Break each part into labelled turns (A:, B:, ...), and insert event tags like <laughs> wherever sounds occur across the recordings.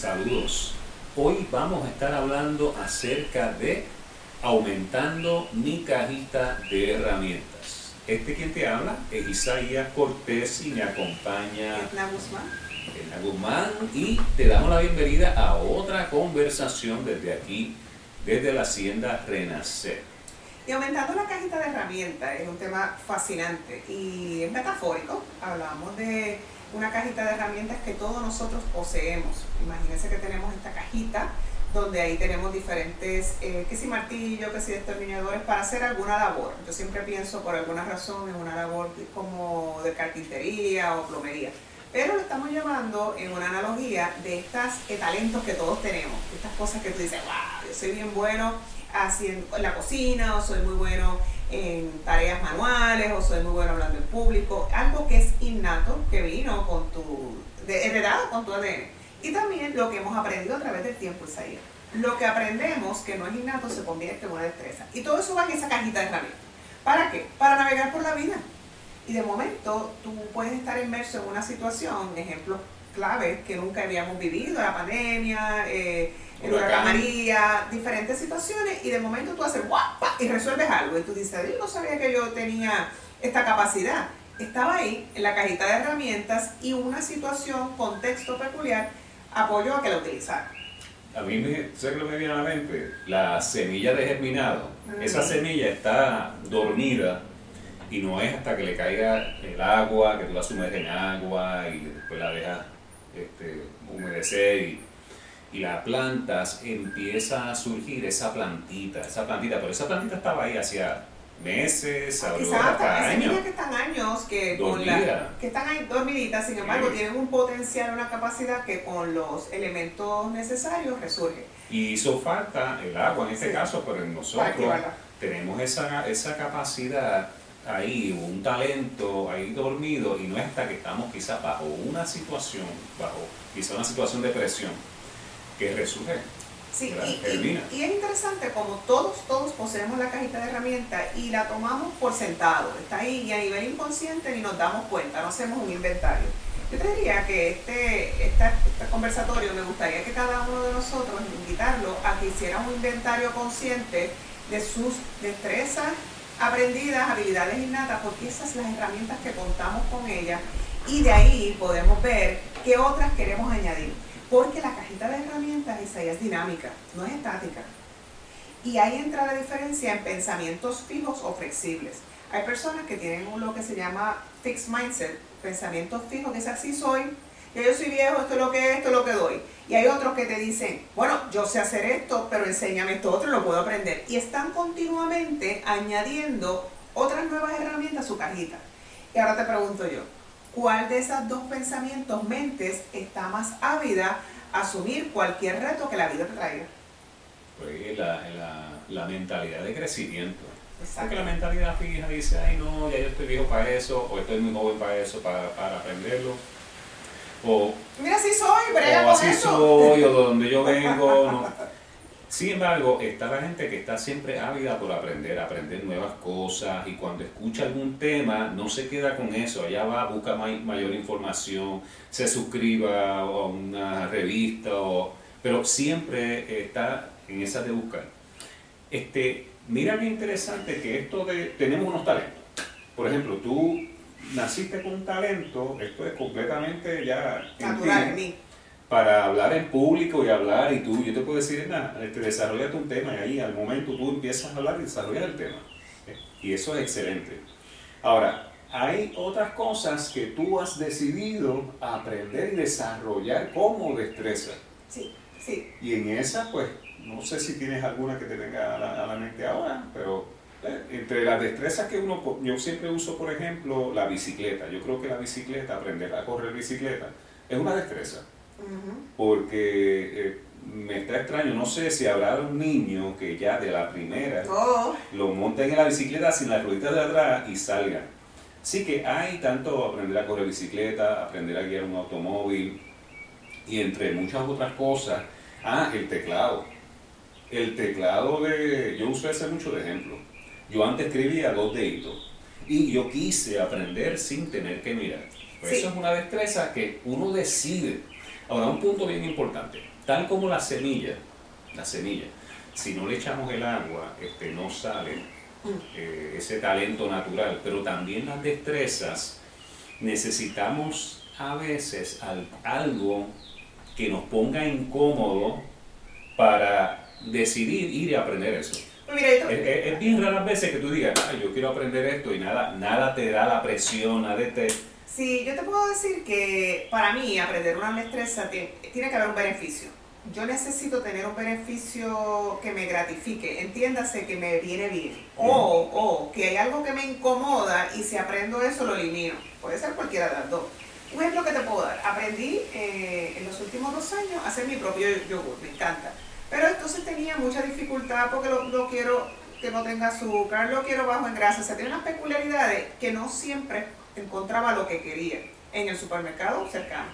A: Saludos. Hoy vamos a estar hablando acerca de aumentando mi cajita de herramientas. Este quien te habla es Isaías Cortés y me acompaña
B: Edna Guzmán.
A: Elena Guzmán y te damos la bienvenida a otra conversación desde aquí, desde la Hacienda Renacer.
B: Y aumentando la cajita de herramientas es un tema fascinante y es metafórico. Hablamos de una cajita de herramientas que todos nosotros poseemos. Imagínense que tenemos esta cajita donde ahí tenemos diferentes, eh, que si martillo, que si destornilladores para hacer alguna labor. Yo siempre pienso por alguna razón en una labor como de carpintería o plomería. Pero lo estamos llevando en una analogía de estos talentos que todos tenemos, estas cosas que tú dices, wow, yo soy bien bueno haciendo en la cocina, o soy muy bueno en tareas manuales, o soy muy bueno hablando en público, algo que es innato, que vino con tu, heredado con tu ADN. Y también lo que hemos aprendido a través del tiempo, Isaías. Lo que aprendemos que no es innato se convierte en una destreza. Y todo eso va en esa cajita de herramientas. ¿Para qué? Para navegar por la vida. Y de momento tú puedes estar inmerso en una situación, ejemplos claves que nunca habíamos vivido, la pandemia, eh, el huracán María, diferentes situaciones, y de momento tú haces guapa y resuelves algo. Y tú dices, yo no sabía que yo tenía esta capacidad. Estaba ahí en la cajita de herramientas y una situación, contexto peculiar, apoyó a que la utilizara.
A: A mí me, sé que lo me viene a la mente, la semilla de germinado. Esa semilla está dormida y no es hasta que le caiga el agua, que tú la sumerges en agua y después la dejas este, humedecer y, y la plantas, empieza a surgir esa plantita, esa plantita, pero esa plantita estaba ahí hacía meses, a
B: hasta años. que están años que, con la, que están ahí dormiditas, sin embargo, tienen un potencial, una capacidad que con los elementos necesarios resurge.
A: Y hizo falta el agua en este caso, pero en nosotros tenemos esa, esa capacidad ahí, un talento ahí dormido, y no es hasta que estamos quizás bajo una situación, bajo quizás una situación de presión, que resurge.
B: Sí, y, y, es interesante como todos, todos poseemos la cajita de herramientas y la tomamos por sentado, está ahí y a nivel inconsciente ni nos damos cuenta, no hacemos un inventario. Yo te diría que este, este, conversatorio me gustaría que cada uno de nosotros invitarlo a que hiciera un inventario consciente de sus destrezas aprendidas, habilidades innatas, porque esas son las herramientas que contamos con ellas y de ahí podemos ver qué otras queremos añadir. Porque la cajita de herramientas, Isaías, es dinámica, no es estática. Y ahí entra la diferencia en pensamientos fijos o flexibles. Hay personas que tienen lo que se llama fixed mindset, pensamientos fijos, que es así soy, ya yo soy viejo, esto es lo que es, esto es lo que doy. Y hay otros que te dicen, bueno, yo sé hacer esto, pero enséñame esto otro, lo puedo aprender. Y están continuamente añadiendo otras nuevas herramientas a su cajita. Y ahora te pregunto yo, ¿Cuál de esos dos pensamientos, mentes, está más ávida a asumir cualquier reto que la vida te traiga?
A: Pues la, la, mentalidad de crecimiento. Porque la mentalidad fija dice, ay no, ya yo estoy viejo para eso, o estoy muy joven para eso, para, para aprenderlo. O,
B: Mira, así soy, brega
A: o así soy, o de donde yo vengo. No. Sin embargo, está la gente que está siempre ávida por aprender, aprender nuevas cosas y cuando escucha algún tema no se queda con eso, allá va, busca mayor información, se suscriba a una revista, pero siempre está en esa de buscar. Este, mira qué interesante que esto de, tenemos unos talentos. Por ejemplo, tú naciste con un talento, esto es completamente ya
B: natural en mí
A: para hablar en público y hablar y tú, yo te puedo decir, nada, te este, desarrolla un tema y ahí al momento tú empiezas a hablar y desarrollas el tema. Y eso es excelente. Ahora, hay otras cosas que tú has decidido aprender y desarrollar como destreza.
B: Sí, sí.
A: Y en esa, pues, no sé si tienes alguna que te venga a la, mente ahora, pero eh, entre las destrezas que uno, yo siempre uso, por ejemplo, la bicicleta. Yo creo que la bicicleta, aprender a correr bicicleta, es una destreza porque eh, me está extraño, no sé si habrá un niño que ya de la primera
B: oh.
A: lo monten en la bicicleta sin la ruedita de atrás y salgan. Sí que hay tanto aprender a correr bicicleta, aprender a guiar un automóvil y entre muchas otras cosas. Ah, el teclado. El teclado de... Yo uso ese mucho de ejemplo. Yo antes escribía dos deditos y yo quise aprender sin tener que mirar. Pues Eso es una destreza que uno decide Ahora, un punto bien importante, tal como la semilla, la semilla, si no le echamos el agua, este, no sale eh, ese talento natural, pero también las destrezas necesitamos a veces al- algo que nos ponga incómodo para decidir ir y aprender eso.
B: Pues
A: Es, es- es bien raras veces que tú digas, "Ay, yo quiero aprender esto y nada, nada te da la presión, nada te...
B: Sí, yo te puedo decir que para mí aprender una destreza tiene, tiene que haber un beneficio. Yo necesito tener un beneficio que me gratifique, entiéndase que me viene bien. O, o que hay algo que me incomoda y si aprendo eso lo elimino. Puede ser cualquiera de las dos. Un ejemplo que te puedo dar. Aprendí eh, en los últimos dos años a hacer mi propio yogur, me encanta. Pero entonces tenía mucha dificultad porque lo, lo quiero que no tenga azúcar, lo quiero bajo en grasa. O sea, tiene unas peculiaridades que no siempre encontraba lo que quería en el supermercado cercano.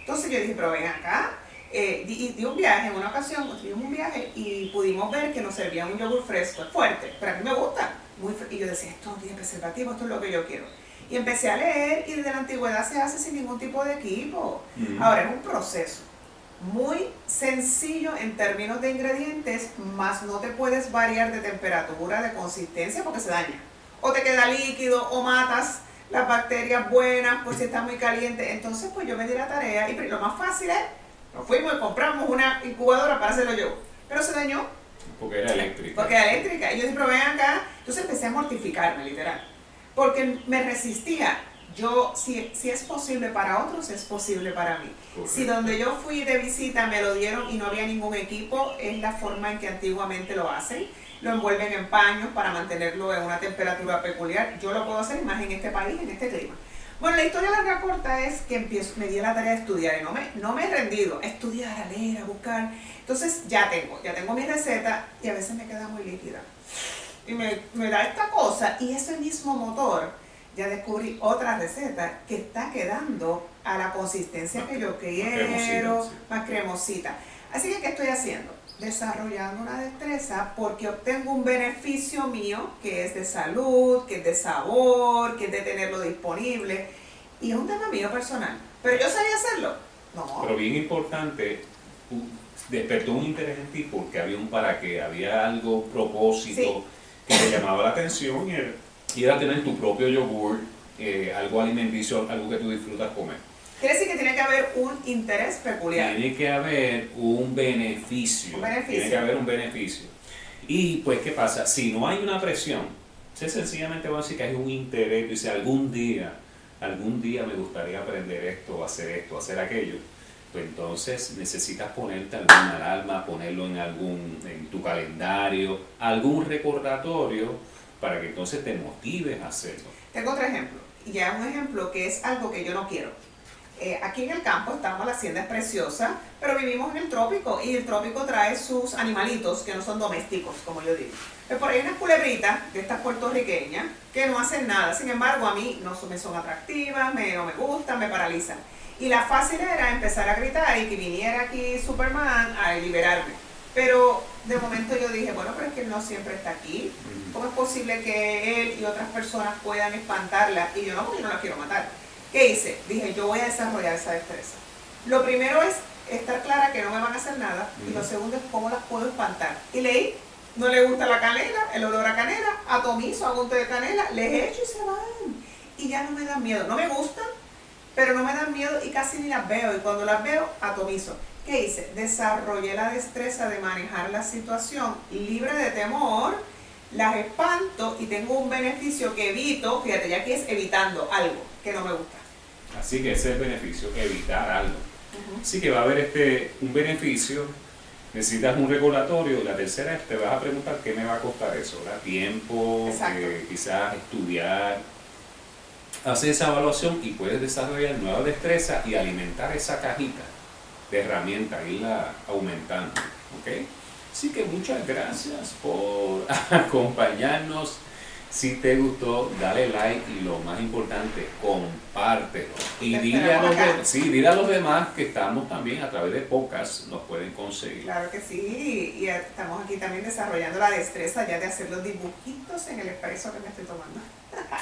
B: Entonces yo dije, pero ven acá. Eh, di, y di un viaje, en una ocasión tuvimos un viaje y pudimos ver que nos servían un yogur fresco, es fuerte, pero a mí me gusta. Muy y yo decía, esto no tiene preservativo, esto es lo que yo quiero. Y empecé a leer y desde la antigüedad se hace sin ningún tipo de equipo.
A: Mm.
B: Ahora, es un proceso muy sencillo en términos de ingredientes, más no te puedes variar de temperatura, de consistencia, porque se daña. O te queda líquido, o matas las bacterias buenas, por si está muy caliente. Entonces, pues yo me di la tarea y lo más fácil es, nos fuimos y compramos una incubadora para hacerlo yo. Pero se dañó
A: Porque era eléctrica.
B: porque era eléctrica. Y yo dije, pero ven acá. Entonces empecé a mortificarme, literal. Porque me resistía. Yo, si, si es posible para otros, es posible para mí.
A: Correcto.
B: Si donde yo fui de visita me lo dieron y no había ningún equipo, es la forma en que antiguamente lo hacen. Lo envuelven en paños para mantenerlo en una temperatura peculiar. Yo lo puedo hacer más en este país, en este clima. Bueno, la historia larga corta es que empiezo, me di la tarea de estudiar y no me, no me he rendido. A estudiar, a leer, a buscar. Entonces ya tengo, ya tengo mi receta y a veces me queda muy líquida. Y me, me da esta cosa y ese mismo motor, ya descubrí otra receta que está quedando a la consistencia que yo quiero, más cremosita. Así que, ¿qué estoy haciendo? Desarrollando una destreza porque obtengo un beneficio mío que es de salud, que es de sabor, que es de tenerlo disponible. Y es un tema mío personal. Pero yo sabía hacerlo. No.
A: Pero bien importante, despertó un interés en ti porque había un para qué, había algo, propósito que te llamaba la atención y era, y era tener tu propio yogur, eh, algo alimenticio, algo que tú disfrutas comer.
B: Quiere decir que tiene que haber un interés peculiar.
A: Tiene que haber un beneficio.
B: Un beneficio.
A: Tiene que haber un beneficio. Y pues, ¿qué pasa? Si no hay una presión, se sencillamente va a decir que hay un interés, dice, algún día, algún día me gustaría aprender esto, hacer esto, hacer aquello. Pues entonces necesitas ponerte alguna alarma, ponerlo en algún, en tu calendario, algún recordatorio para que entonces te motives a hacerlo.
B: Tengo otro ejemplo. Ya un ejemplo que es algo que yo no quiero. Eh, aquí en el campo estamos, la hacienda es preciosa, pero vivimos en el trópico y el trópico trae sus animalitos que no son domésticos, como yo digo. Pues por ahí hay unas culebritas de estas puertorriqueñas que no hacen nada. Sin embargo, a mí no me son atractivas, me, no me gustan, me paralizan. Y la fácil era empezar a gritar y que viniera aquí Superman a liberarme. Pero de momento yo dije, bueno, pero es que él no siempre está aquí. ¿Cómo es posible que él y otras personas puedan espantarla y yo no, porque yo no la quiero matar? ¿Qué hice? Dije, yo voy a desarrollar esa destreza. Lo primero es estar clara que no me van a hacer nada y lo segundo es cómo las puedo espantar. Y leí, no le gusta la canela, el olor a canela, atomizo, hago un té de canela, les echo y se van. Y ya no me dan miedo. No me gustan, pero no me dan miedo y casi ni las veo. Y cuando las veo, atomizo. ¿Qué hice? Desarrollé la destreza de manejar la situación libre de temor, las espanto y tengo un beneficio que evito, fíjate, ya aquí es evitando algo que no me gusta.
A: Así que ese es el beneficio, evitar algo. Así que va a haber este, un beneficio, necesitas un recordatorio. La tercera es, te vas a preguntar qué me va a costar eso, ¿verdad? Tiempo, eh, quizás estudiar. Haces esa evaluación y puedes desarrollar nuevas destrezas y alimentar esa cajita de herramientas, irla aumentando. ¿ok? Así que muchas gracias por <laughs> acompañarnos. Si te gustó, dale like y lo más importante, compártelo. Y dile a, los
B: acá.
A: de- sí, dile a los demás que estamos también a través de podcast, nos pueden conseguir.
B: Claro que sí, y estamos aquí también desarrollando la destreza ya de hacer los dibujitos en el expreso que me estoy tomando.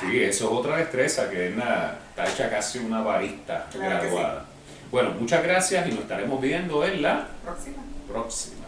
A: Sí, eso es otra destreza que es una, está hecha casi una barista
B: Claro que sí.
A: graduada. Bueno, muchas gracias y nos estaremos viendo en la
B: Próxima.
A: próxima.